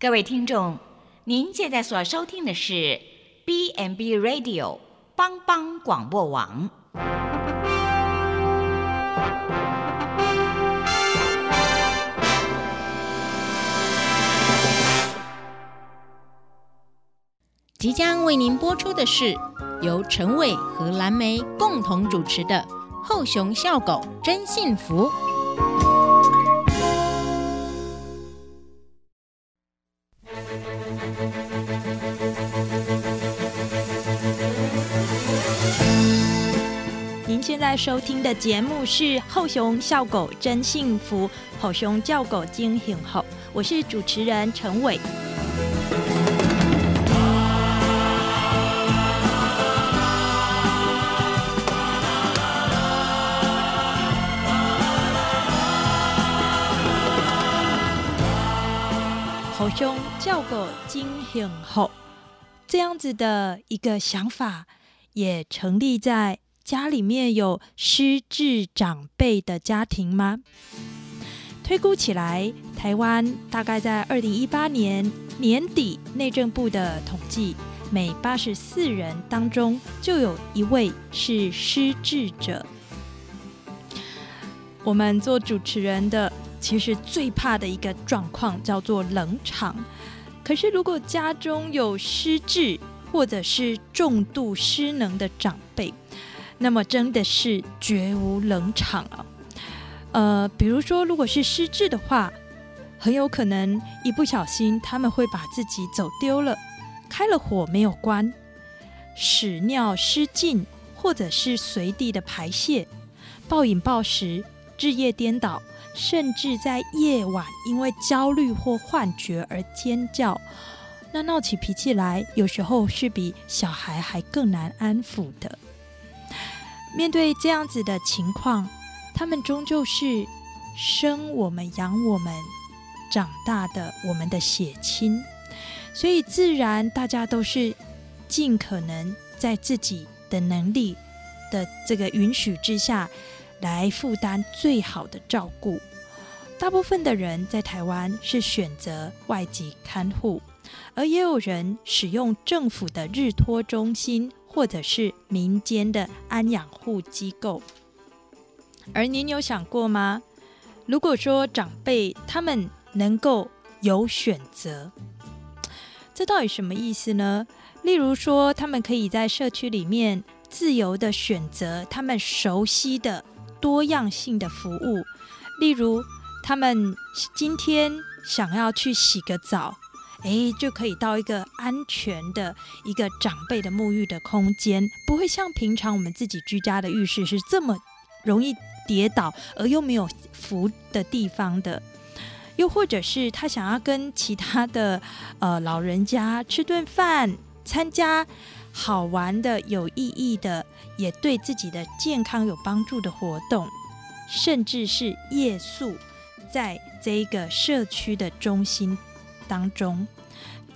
各位听众，您现在所收听的是 B n B Radio 帮帮广播网。即将为您播出的是由陈伟和蓝莓共同主持的《后熊笑狗真幸福》。收听的节目是《后熊笑狗真幸福》，后熊叫狗惊醒后，我是主持人陈伟。后熊叫狗惊醒后，这样子的一个想法也成立在。家里面有失智长辈的家庭吗？推估起来，台湾大概在二零一八年年底，内政部的统计，每八十四人当中就有一位是失智者。我们做主持人的，其实最怕的一个状况叫做冷场。可是，如果家中有失智或者是重度失能的长辈，那么真的是绝无冷场啊！呃，比如说，如果是失智的话，很有可能一不小心他们会把自己走丢了，开了火没有关，屎尿失禁，或者是随地的排泄，暴饮暴食，日夜颠倒，甚至在夜晚因为焦虑或幻觉而尖叫，那闹起脾气来，有时候是比小孩还更难安抚的。面对这样子的情况，他们终究是生我们、养我们、长大的我们的血亲，所以自然大家都是尽可能在自己的能力的这个允许之下，来负担最好的照顾。大部分的人在台湾是选择外籍看护，而也有人使用政府的日托中心。或者是民间的安养护机构，而您有想过吗？如果说长辈他们能够有选择，这到底什么意思呢？例如说，他们可以在社区里面自由的选择他们熟悉的多样性的服务，例如他们今天想要去洗个澡。哎，就可以到一个安全的一个长辈的沐浴的空间，不会像平常我们自己居家的浴室是这么容易跌倒而又没有扶的地方的。又或者是他想要跟其他的呃老人家吃顿饭，参加好玩的、有意义的，也对自己的健康有帮助的活动，甚至是夜宿在这个社区的中心。当中，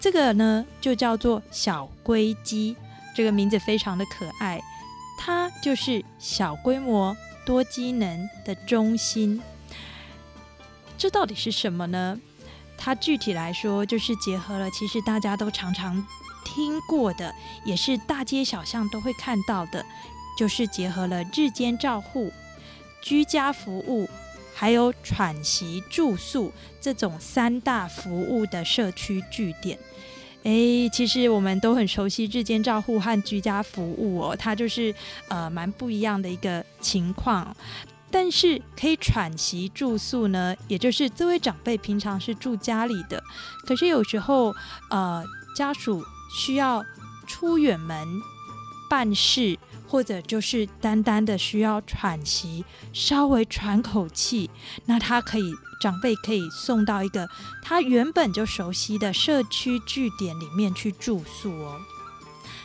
这个呢就叫做小龟鸡，这个名字非常的可爱，它就是小规模多机能的中心。这到底是什么呢？它具体来说，就是结合了其实大家都常常听过的，也是大街小巷都会看到的，就是结合了日间照护、居家服务。还有喘息住宿这种三大服务的社区据点，诶，其实我们都很熟悉日间照护和居家服务哦，它就是呃蛮不一样的一个情况。但是可以喘息住宿呢，也就是这位长辈平常是住家里的，可是有时候呃家属需要出远门办事。或者就是单单的需要喘息，稍微喘口气，那他可以长辈可以送到一个他原本就熟悉的社区据点里面去住宿哦。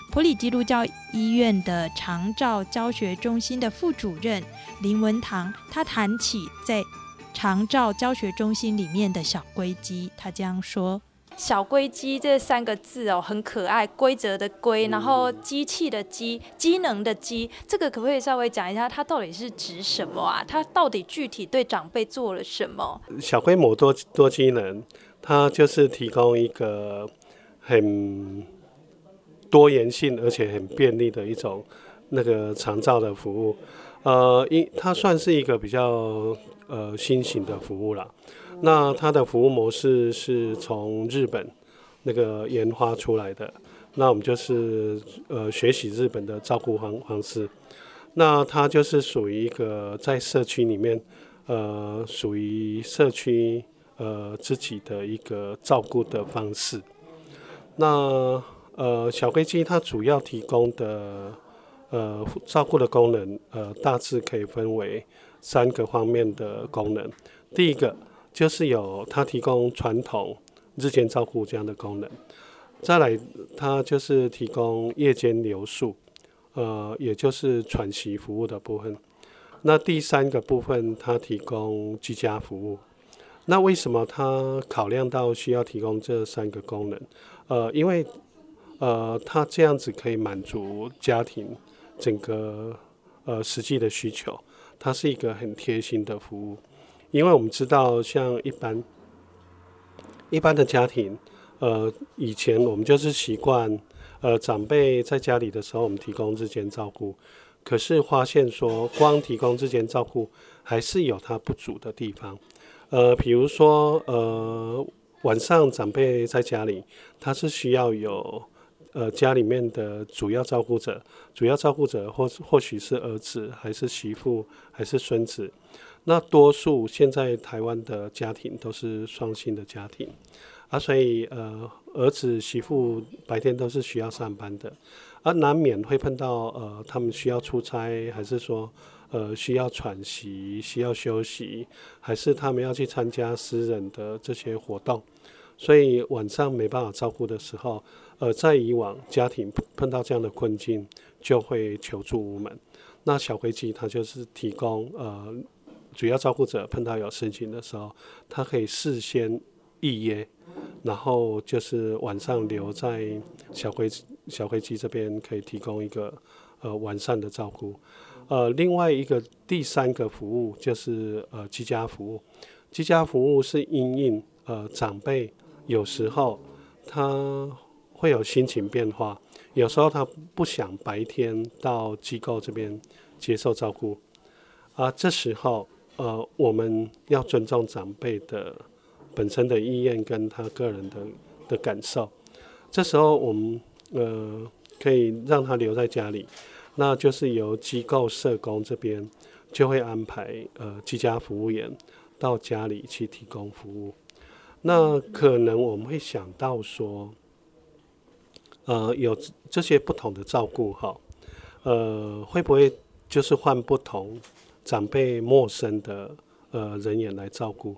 普里基督教医院的长照教学中心的副主任林文堂，他谈起在长照教学中心里面的小龟鸡，他这样说。小龟机这三个字哦，很可爱，规则的规，然后机器的机，机能的机，这个可不可以稍微讲一下，它到底是指什么啊？它到底具体对长辈做了什么？小规模多多机能。它就是提供一个很多元性而且很便利的一种那个长照的服务。呃，一它算是一个比较呃新型的服务了。那它的服务模式是从日本那个研发出来的。那我们就是呃学习日本的照顾方方式。那它就是属于一个在社区里面，呃，属于社区呃自己的一个照顾的方式。那呃小飞机它主要提供的呃照顾的功能，呃大致可以分为三个方面的功能。第一个就是有它提供传统日间照顾这样的功能，再来它就是提供夜间留宿。呃，也就是喘息服务的部分。那第三个部分，它提供居家服务。那为什么它考量到需要提供这三个功能？呃，因为呃，它这样子可以满足家庭整个呃实际的需求。它是一个很贴心的服务。因为我们知道，像一般一般的家庭，呃，以前我们就是习惯。呃，长辈在家里的时候，我们提供日间照顾，可是发现说，光提供日间照顾还是有它不足的地方。呃，比如说，呃，晚上长辈在家里，他是需要有呃家里面的主要照顾者，主要照顾者或或许是儿子，还是媳妇，还是孙子。那多数现在台湾的家庭都是双薪的家庭。啊，所以呃，儿子媳妇白天都是需要上班的，而难免会碰到呃，他们需要出差，还是说呃需要喘息、需要休息，还是他们要去参加私人的这些活动，所以晚上没办法照顾的时候，呃，在以往家庭碰到这样的困境，就会求助无门。那小飞机它就是提供呃，主要照顾者碰到有事情的时候，他可以事先预约。然后就是晚上留在小灰小灰机这边，可以提供一个呃完善的照顾。呃，另外一个第三个服务就是呃居家服务。居家服务是因应呃长辈有时候他会有心情变化，有时候他不想白天到机构这边接受照顾，啊，这时候呃我们要尊重长辈的。本身的意愿跟他个人的的感受，这时候我们呃可以让他留在家里，那就是由机构社工这边就会安排呃居家服务员到家里去提供服务。那可能我们会想到说，呃有这些不同的照顾哈，呃会不会就是换不同长辈陌生的呃人员来照顾？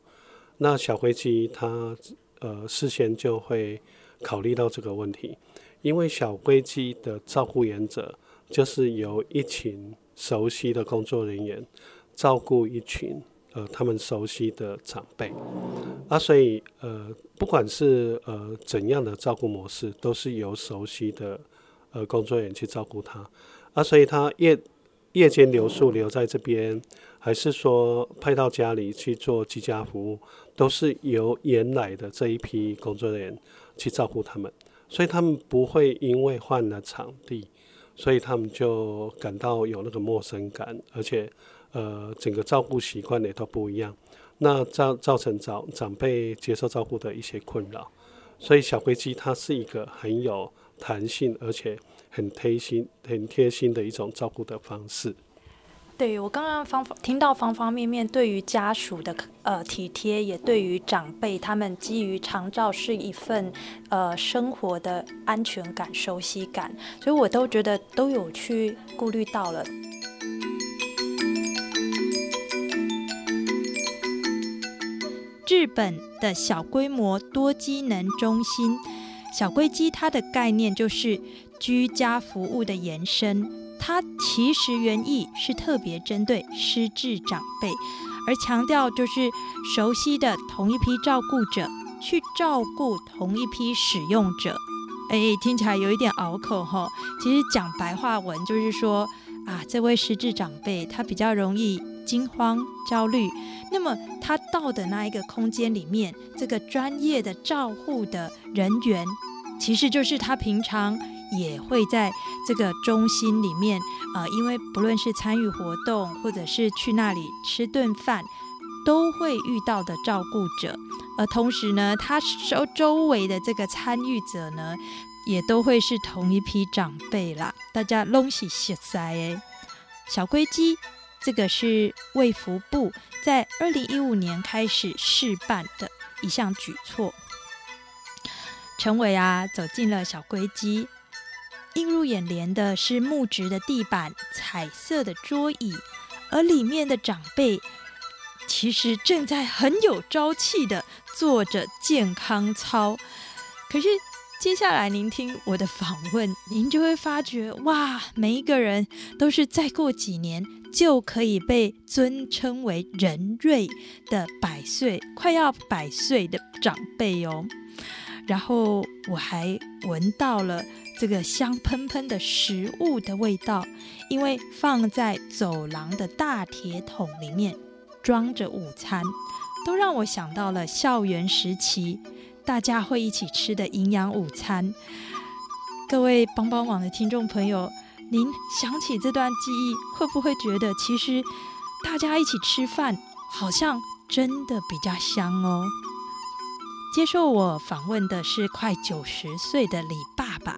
那小灰鸡它呃事先就会考虑到这个问题，因为小灰鸡的照顾原则就是由一群熟悉的工作人员照顾一群呃他们熟悉的长辈，啊，所以呃不管是呃怎样的照顾模式，都是由熟悉的呃工作人员去照顾他，啊，所以他越夜间留宿留在这边，还是说派到家里去做居家服务？都是由原来的这一批工作人员去照顾他们，所以他们不会因为换了场地，所以他们就感到有那个陌生感，而且呃整个照顾习惯也都不一样，那造造成长长辈接受照顾的一些困扰。所以小飞机它是一个很有弹性，而且很贴心、很贴心的一种照顾的方式。对我刚刚方听到方方面面对于家属的呃体贴，也对于长辈他们基于长照是一份呃生活的安全感、熟悉感，所以我都觉得都有去顾虑到了。日本的小规模多机能中心，小龟机它的概念就是居家服务的延伸。它其实原意是特别针对失智长辈，而强调就是熟悉的同一批照顾者去照顾同一批使用者。哎，听起来有一点拗口哈。其实讲白话文就是说啊，这位失智长辈他比较容易惊慌、焦虑。那么他到的那一个空间里面，这个专业的照护的人员，其实就是他平常也会在这个中心里面，呃，因为不论是参与活动，或者是去那里吃顿饭，都会遇到的照顾者。而同时呢，他周周围的这个参与者呢，也都会是同一批长辈啦。大家拢是熟悉诶，小龟鸡。这个是卫福部在二零一五年开始试办的一项举措。陈伟啊，走进了小龟机，映入眼帘的是木质的地板、彩色的桌椅，而里面的长辈其实正在很有朝气的做着健康操。可是接下来您听我的访问，您就会发觉，哇，每一个人都是再过几年。就可以被尊称为人瑞的百岁，快要百岁的长辈哦。然后我还闻到了这个香喷喷的食物的味道，因为放在走廊的大铁桶里面装着午餐，都让我想到了校园时期大家会一起吃的营养午餐。各位帮帮网的听众朋友。您想起这段记忆，会不会觉得其实大家一起吃饭好像真的比较香哦？接受我访问的是快九十岁的李爸爸，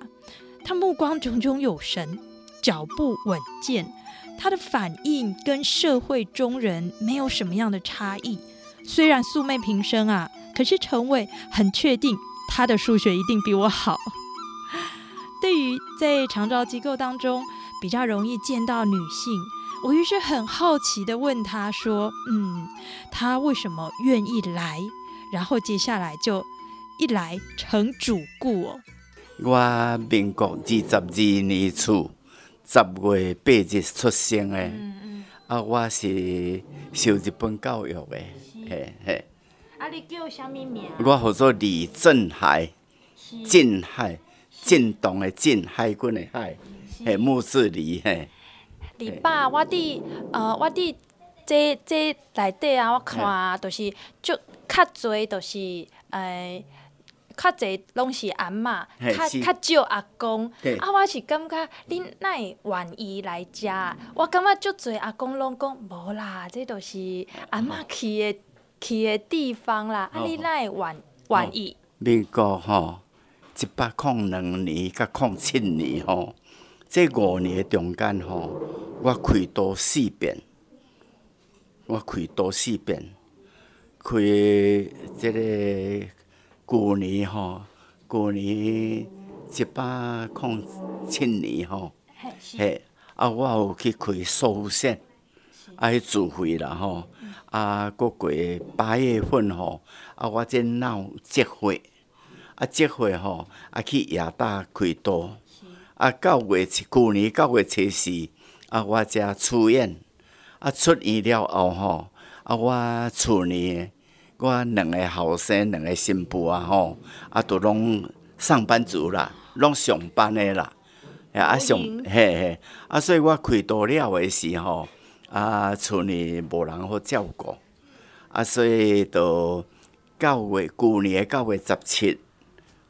他目光炯炯有神，脚步稳健，他的反应跟社会中人没有什么样的差异。虽然素昧平生啊，可是陈伟很确定他的数学一定比我好。对于在长照机构当中比较容易见到女性，我于是很好奇的问他说：“嗯，他为什么愿意来？”然后接下来就一来成主顾哦。我民国二十二年初十月八日出生的，啊，我是受日本教育的，嘿嘿。啊，你叫什么名？我号做李振海，振海。振动的振，海军的海，嘿，木字李嘿。李爸，我伫呃，我伫这这内底啊，我看就是就较侪，就是诶，较侪拢是阿嬷，较较少阿公。啊，我是感觉恁哪会愿意来遮？我感觉足侪阿公拢讲无啦，这都是阿嬷去的去的地方啦。啊，你哪会愿愿意？民国吼。一百零两年甲零七年吼，这五年中间吼，我开多四遍，我开多四遍，开即个旧年吼，旧年一百零七年吼，嘿，啊，我有去开寿县，啊，去聚会啦吼，啊，过过八月份吼，啊，我再闹结会。啊，即回吼，啊去亚大开刀，啊九月去年九月初四，啊我才出院，啊出院了后吼，啊我厝里我两个后生两个新妇啊吼，啊都拢上班族啦，拢上班的啦，啊上嘿嘿，啊所以我开刀了的时候，啊厝里无人好照顾，啊所以到九月旧年九月十七。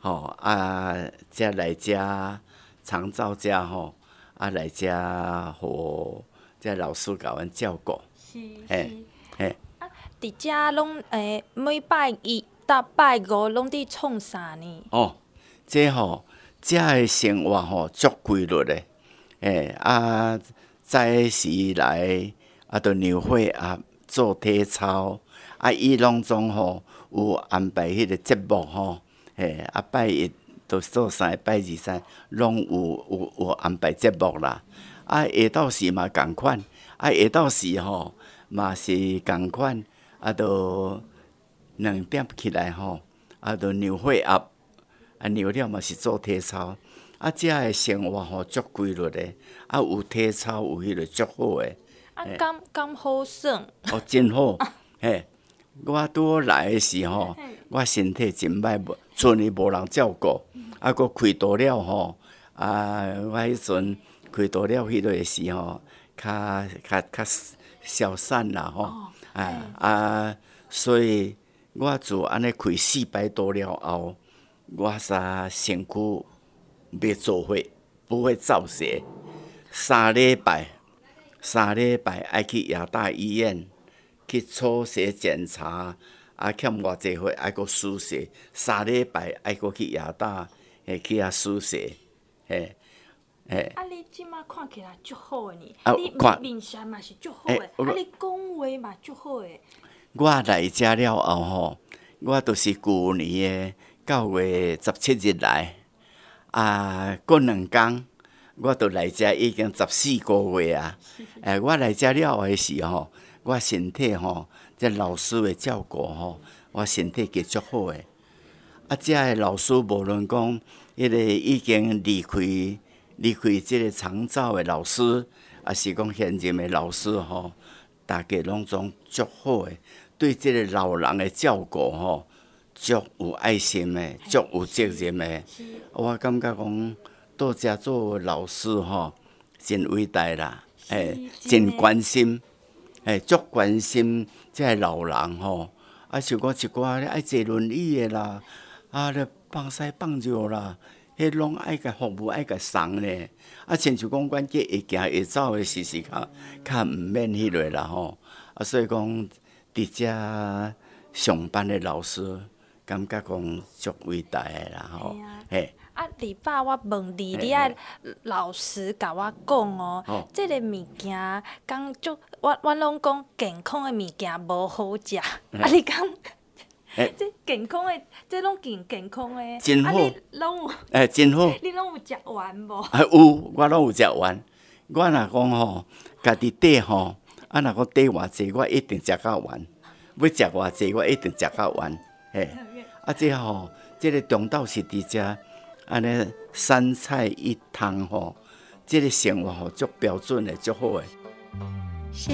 吼啊，才来遮长照遮吼，啊来遮互遮老师甲阮照顾。是是。嘿。啊，伫遮拢诶，每拜一到拜五拢伫创啥呢？哦，这吼，遮诶生活吼足规律诶。诶啊，早时来啊，着牛会啊做体操，啊伊拢总吼有安排迄个节目吼。嘿，啊拜一都做三拜二三，拢有有有安排节目啦。啊下到时嘛共款，啊下到时吼嘛是共款，啊着两点起来吼，啊都牛血压，啊牛了嘛是做体操，啊遮个生活吼足规律的，啊有体操有迄个足好诶。啊刚刚好耍？哦真好，嘿，我拄好来诶时候，我身体真歹无。村里无人照顾，啊，佫开刀了吼，啊，我迄阵开刀了迄个时吼，较较较消散啦吼，哦啊啊，所以我自安尼开四摆多了后，我煞身躯别做伙，不会造邪。三礼拜，三礼拜爱去亚大医院去抽血检查，啊欠偌济岁爱阁输血，三礼拜爱阁去亚大，诶去遐输血，嘿，嘿。啊，你即马看起来足好诶呢，啊你看。面面相嘛是足好欸诶，我啊，你讲话嘛足好诶，我来遮了后吼，我都是旧年诶九月十七日来，啊，过两工，我都来遮已经十四个月啊。诶、我来遮了后诶时吼，我身体吼，这老师诶照顾吼，我身体计足好诶。啊，遮诶老师无论讲，迄个已经离开离开即个长照诶老师，啊是讲现任诶老师吼，大家拢总足好诶，对即个老人诶照顾吼，足有爱心的，足有责任的。我感觉讲到遮做老师吼，真伟大啦，诶、真关心，诶、足关心即个老人吼。啊，像我一寡咧爱坐轮椅的啦，啊咧放屎放尿啦，迄拢爱甲服务爱甲送咧。啊，亲像讲阮计会行会走诶时时较较毋免迄落啦吼。啊，所以讲伫遮上班诶老师，感觉讲足伟大诶啦吼嘿啊。嘿，啊，礼拜我问你，你爱老实甲我讲哦哦，即个物件讲足，我我拢讲健康诶物件无好食，啊，你讲嘿 这健康诶，这拢健健康诶，啊，真好你拢有诶，真好。你拢有食完无？啊有，我拢有食完。我若讲吼，家己底吼，啊若讲底偌济，我一定食到完。要食偌济，我一定食到完。嘿，啊这吼，这个中岛是伫遮，安尼三菜一汤吼，这个生活吼足标准的，足好的。小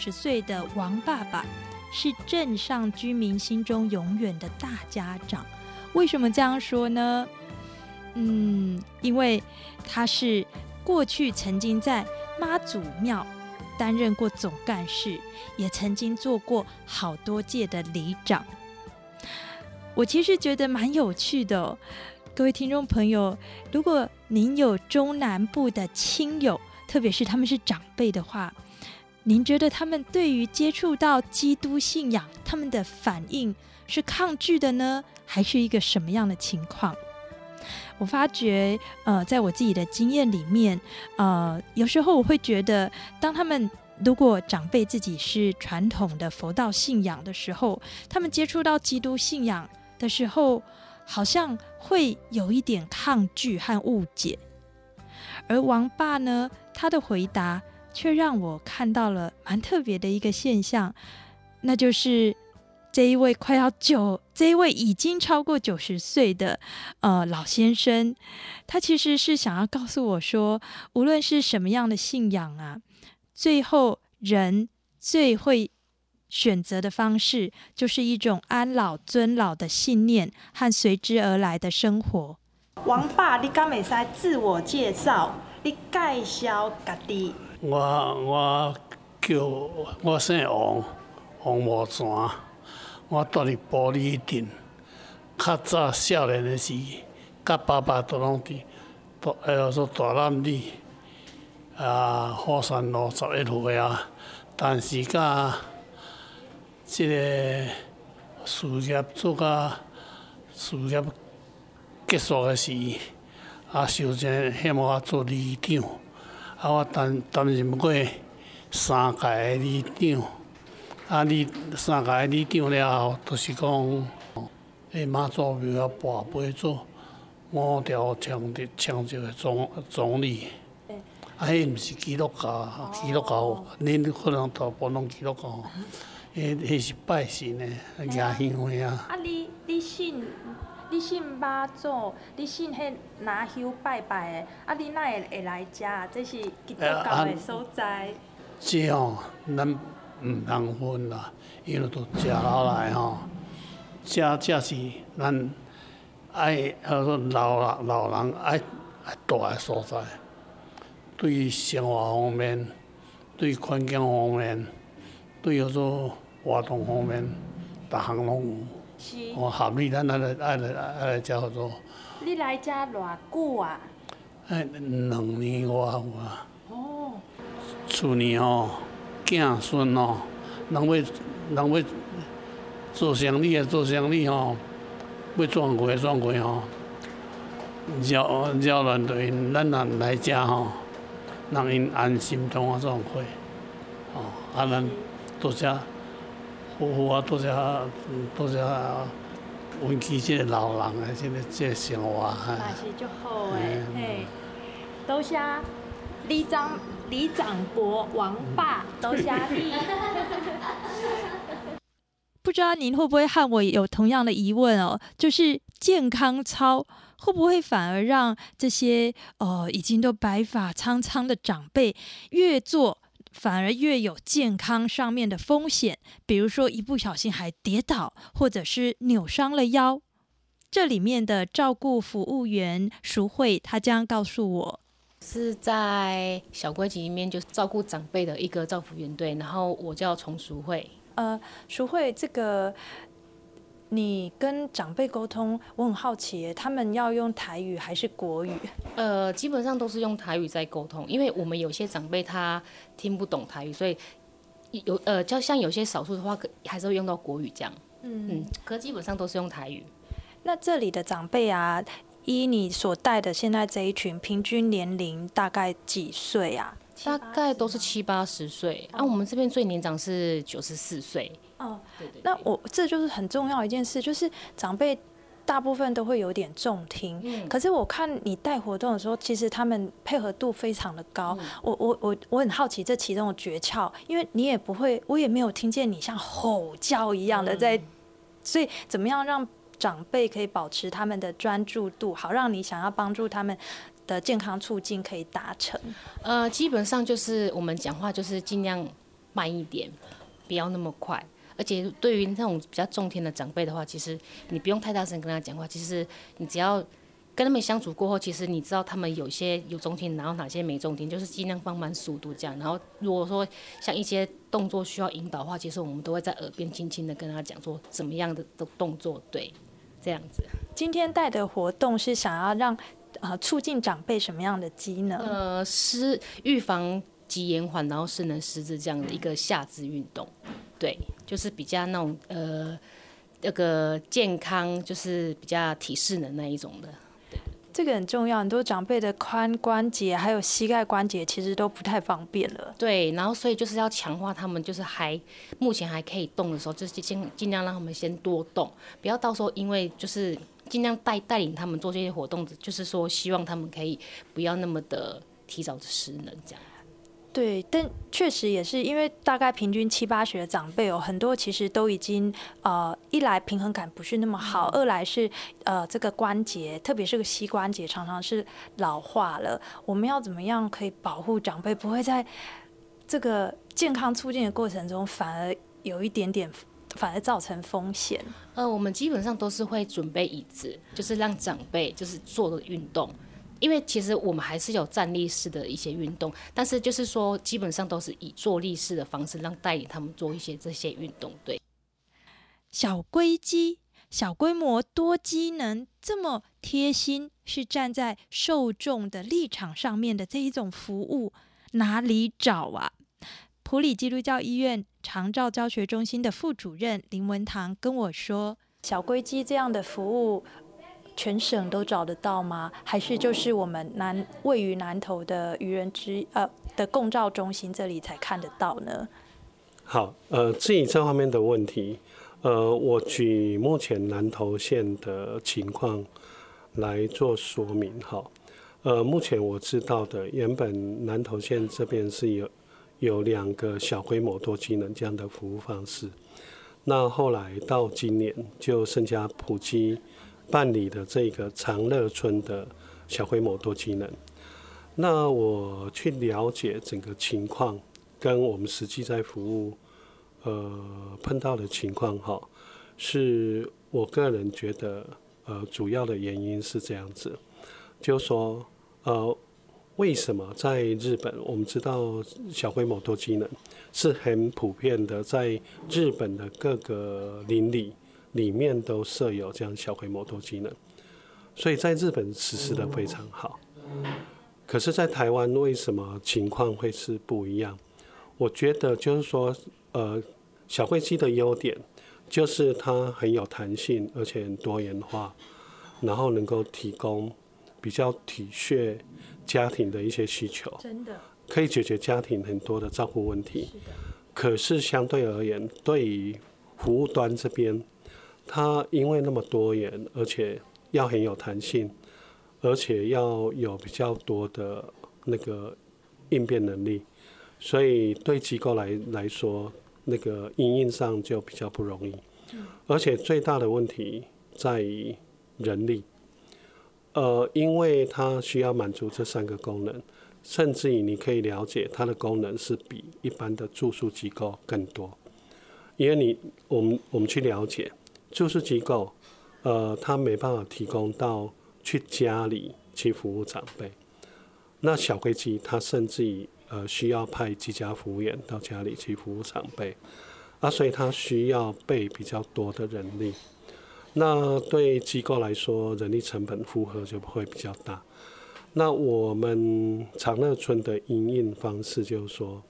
十岁的王爸爸是镇上居民心中永远的大家长。为什么这样说呢？嗯，因为他是过去曾经在妈祖庙担任过总干事，也曾经做过好多届的里长。我其实觉得蛮有趣的、各位听众朋友，如果您有中南部的亲友，特别是他们是长辈的话，您觉得他们对于接触到基督信仰，他们的反应是抗拒的呢，还是一个什么样的情况？我发觉，呃，在我自己的经验里面，呃，有时候我会觉得，当他们如果长辈自己是传统的佛道信仰的时候，他们接触到基督信仰的时候，好像会有一点抗拒和误解。而王爸呢，他的回答却让我看到了蛮特别的一个现象，那就是这一位快要九，这一位已经超过九十岁的呃老先生，他其实是想要告诉我说，无论是什么样的信仰啊，最后人最会选择的方式，就是一种安老尊老的信念和随之而来的生活。王爸，你敢会使自我介绍？你介绍家己。我我叫我姓王，王无全。我住伫玻璃镇。较早少年的时，甲爸爸都拢伫大，哎说大南里啊，火山路十一岁啊。但是甲即个事业做甲事业结束的时，啊，受真险我做里长，啊，我担担任过三届的里长，啊，里三届的里长了后，就是讲，诶，马祖庙啊，跋杯做五条枪的枪这个总总理。啊，迄毋是基督教，基督教，恁可能大部分拢基督教，迄迄是拜神的，举香的啊。啊，你你信你信妈祖，你信迄拿香拜拜的，啊，你哪会会来遮？这是基督教的所在。这吼，咱毋通分啦，因为都食老来吼，这这是咱爱，他说老人老人爱爱住的所在。对生活方面，对环境方面，对迄做活动方面，逐项拢有。是。哦，合理，咱爱来爱来爱来遮合作。你来遮偌久啊？哎，两年外有啊。哦。厝呢吼，囝孙吼，人要人要做生意啊，做生意吼，要转过转过吼，绕绕乱对因，咱若来遮吼。让因安心，同啊状况，哦，啊，咱多谢夫妇啊，多谢多谢温起即个老人啊，即个即个生活哈。那是足好诶，嘿，多谢李长李长伯王爸，多谢你。不知道您会不会和我有同样的疑问哦？就是健康操。会不会反而让这些呃已经都白发苍苍的长辈越做反而越有健康上面的风险？比如说一不小心还跌倒，或者是扭伤了腰。这里面的照顾服务员淑慧，她将告诉我，是在小规矩里面就是照顾长辈的一个照服员队，然后我叫从淑慧。呃，淑慧这个。你跟长辈沟通，我很好奇，他们要用台语还是国语？呃，基本上都是用台语在沟通，因为我们有些长辈他听不懂台语，所以有呃，就像有些少数的话，还是会用到国语这样。嗯嗯，可基本上都是用台语。那这里的长辈啊，依你所带的现在这一群，平均年龄大概几岁啊？大概都是七八十岁，啊，我们这边最年长是九十四岁。哦，那我这就是很重要一件事，就是长辈大部分都会有点重听，嗯，可是我看你带活动的时候，其实他们配合度非常的高。我我我我很好奇这其中的诀窍，因为你也不会，我也没有听见你像吼叫一样的在，所以怎么样让长辈可以保持他们的专注度，好让你想要帮助他们的健康促进可以达成？呃，基本上就是我们讲话就是尽量慢一点，不要那么快。而且对于那种比较中天的长辈的话，其实你不用太大声跟他讲话。其实你只要跟他们相处过后，其实你知道他们有些有中天，然后哪些没中天，就是尽量放慢速度这样。然后如果说像一些动作需要引导的话，其实我们都会在耳边轻轻的跟他讲说怎么样的的动作对，这样子。今天带的活动是想要让呃促进长辈什么样的机能？呃，是预防及延缓，然后是能失智这样的一个下肢运动。对，就是比较那种呃，那个健康，就是比较体适能那一种的。这个很重要，很多长辈的髋关节还有膝盖关节其实都不太方便了。对，然后所以就是要强化他们，就是还目前还可以动的时候，就是尽尽量让他们先多动，不要到时候因为就是尽量带带领他们做这些活动，就是说希望他们可以不要那么的提早的失能这样。对，但确实也是因为大概平均七八十的长辈哦，很多其实都已经呃，一来平衡感不是那么好，二来是呃这个关节，特别是个膝关节常常是老化了。我们要怎么样可以保护长辈，不会在这个健康促进的过程中反而有一点点反而造成风险？呃，我们基本上都是会准备椅子，就是让长辈就是做的运动。因为其实我们还是有站立式的一些运动，但是就是说基本上都是以坐立式的方式，让带领他们做一些这些运动。对，小龟机、小规模多机能这么贴心，是站在受众的立场上面的这一种服务，哪里找啊？普里基督教医院长照教学中心的副主任林文堂跟我说：“小龟机这样的服务。”全省都找得到吗？还是就是我们南位于南投的愚人之呃的共照中心这里才看得到呢？好，呃，至于这方面的问题，呃，我举目前南投县的情况来做说明。哈，呃，目前我知道的，原本南投县这边是有有两个小规模多机能这样的服务方式，那后来到今年就增加普及。办理的这个长乐村的小规模多机能，那我去了解整个情况，跟我们实际在服务，呃，碰到的情况哈，是我个人觉得，呃，主要的原因是这样子，就说，呃，为什么在日本，我们知道小规模多机能是很普遍的，在日本的各个邻里。里面都设有这样小规模多机能，所以在日本实施的非常好。可是，在台湾为什么情况会是不一样？我觉得就是说，呃，小会机的优点就是它很有弹性，而且很多元化，然后能够提供比较体恤家庭的一些需求，真的可以解决家庭很多的照顾问题。可是相对而言，对于服务端这边。它因为那么多元，而且要很有弹性，而且要有比较多的那个应变能力，所以对机构来来说，那个应用上就比较不容易。而且最大的问题在于人力，呃，因为它需要满足这三个功能，甚至于你可以了解它的功能是比一般的住宿机构更多，因为你我们我们去了解。就是机构，呃，他没办法提供到去家里去服务长辈。那小飞机，他甚至于呃需要派几家服务员到家里去服务长辈，啊，所以他需要备比较多的人力。那对机构来说，人力成本负荷就会比较大。那我们长乐村的营运方式就是说，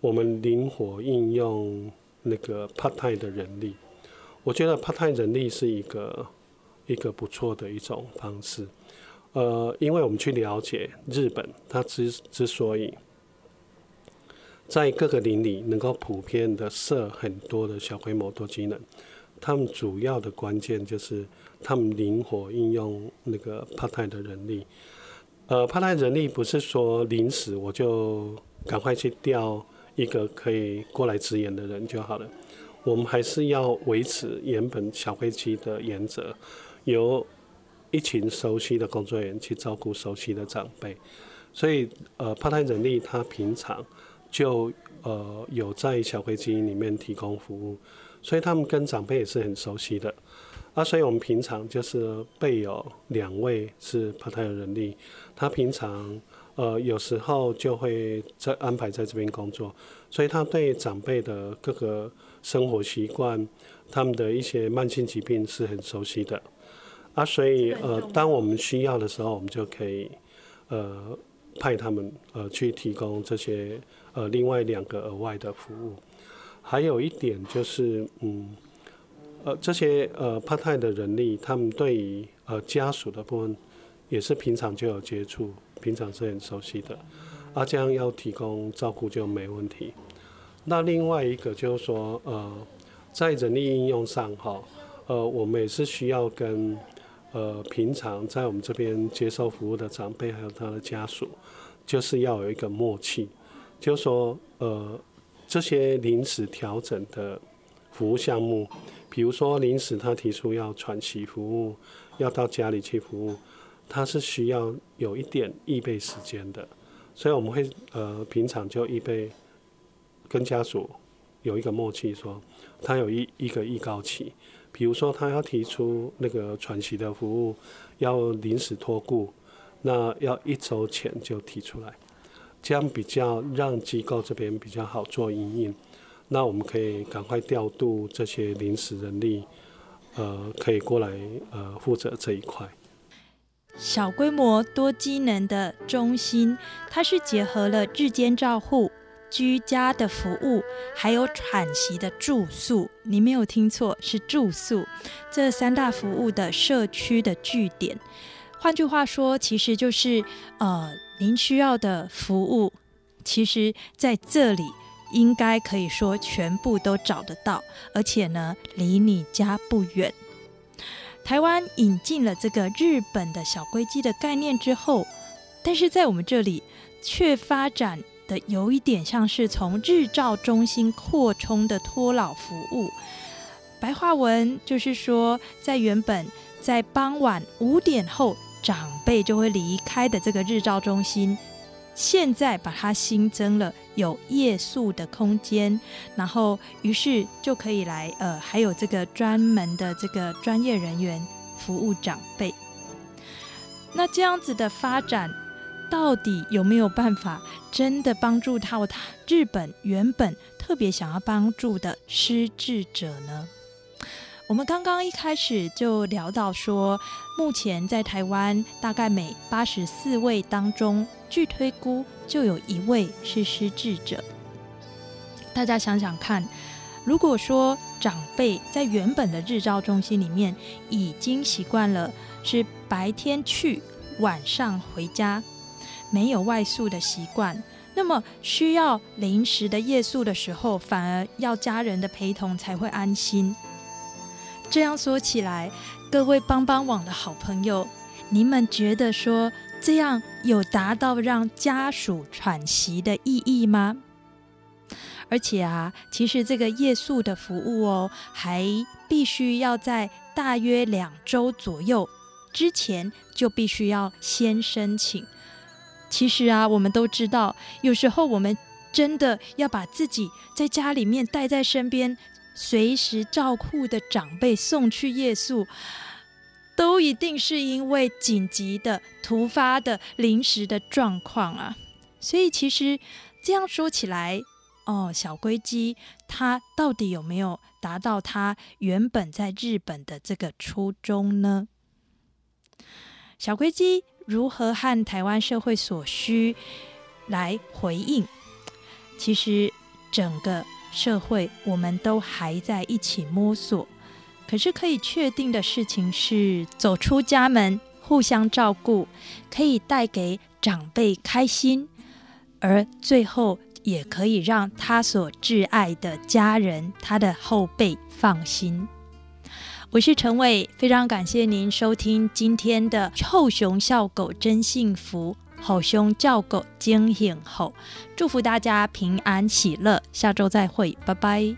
我们灵活应用那个 part time 的人力。我觉得 part time 人力是一个一个不错的一种方式，呃，因为我们去了解日本，它之之所以在各个邻里能够普遍的设很多的小规模多机能，他们主要的关键就是他们灵活应用那个 part time 的人力，呃，part time 人力不是说临时我就赶快去调一个可以过来支援的人就好了。我们还是要维持原本小飞机的原则，由一群熟悉的工作人员去照顾熟悉的长辈。所以，呃，派台人力他平常就呃有在小飞机里面提供服务，所以他们跟长辈也是很熟悉的。啊，所以我们平常就是备有两位是派台人力，他平常呃有时候就会在安排在这边工作，所以他对长辈的各个。生活习惯，他们的一些慢性疾病是很熟悉的，啊，所以呃，当我们需要的时候，我们就可以呃派他们呃去提供这些呃另外两个额外的服务。还有一点就是，嗯，呃，这些呃派泰的人力，他们对于呃家属的部分也是平常就有接触，平常是很熟悉的，啊，这样要提供照顾就没问题。那另外一个就是说，呃，在人力应用上哈，呃，我们也是需要跟呃平常在我们这边接受服务的长辈还有他的家属，就是要有一个默契，就是说，呃，这些临时调整的服务项目，比如说临时他提出要喘息服务，要到家里去服务，他是需要有一点预备时间的，所以我们会呃平常就预备跟家属有一个默契，说他有一一个预告期，比如说他要提出那个喘息的服务，要临时托顾，那要一周前就提出来，这样比较让机构这边比较好做营运。那我们可以赶快调度这些临时人力，呃，可以过来呃负责这一块。小规模多机能的中心，它是结合了日间照护、居家的服务，还有喘息的住宿。你没有听错，是住宿这三大服务的社区的据点。换句话说，其实就是呃，您需要的服务，其实在这里应该可以说全部都找得到，而且呢，离你家不远。台湾引进了这个日本的小龟机的概念之后，但是在我们这里却发展有一点像是从日照中心扩充的托老服务。白话文就是说，在原本在傍晚五点后长辈就会离开的这个日照中心，现在把它新增了有夜宿的空间，然后于是就可以来呃，还有这个专门的这个专业人员服务长辈。那这样子的发展，到底有没有办法真的帮助到他日本原本特别想要帮助的失智者呢？我们刚刚一开始就聊到说，目前在台湾大概每八十四位当中，据推估就有一位是失智者。大家想想看，如果说长辈在原本的日照中心里面已经习惯了是白天去，晚上回家，没有外宿的习惯，那么需要临时的夜宿的时候，反而要家人的陪同才会安心。这样说起来，各位帮帮网的好朋友，你们觉得说这样有达到让家属喘息的意义吗？而且啊，其实这个夜宿的服务哦，还必须要在大约两周左右之前就必须要先申请。其实啊，我们都知道，有时候我们真的要把自己在家里面带在身边。随时照顾的长辈送去夜宿，都一定是因为紧急的、突发的、临时的状况啊。所以其实这样说起来，哦，小龟鸡它到底有没有达到它原本在日本的这个初衷呢？小龟鸡如何和台湾社会所需来回应？其实整个。社会，我们都还在一起摸索。可是可以确定的事情是，走出家门，互相照顾，可以带给长辈开心，而最后也可以让他所挚爱的家人、他的后辈放心。我是陈伟，非常感谢您收听今天的《臭熊笑狗真幸福》。好熊叫狗惊醒后，祝福大家平安喜乐，下周再会，拜拜。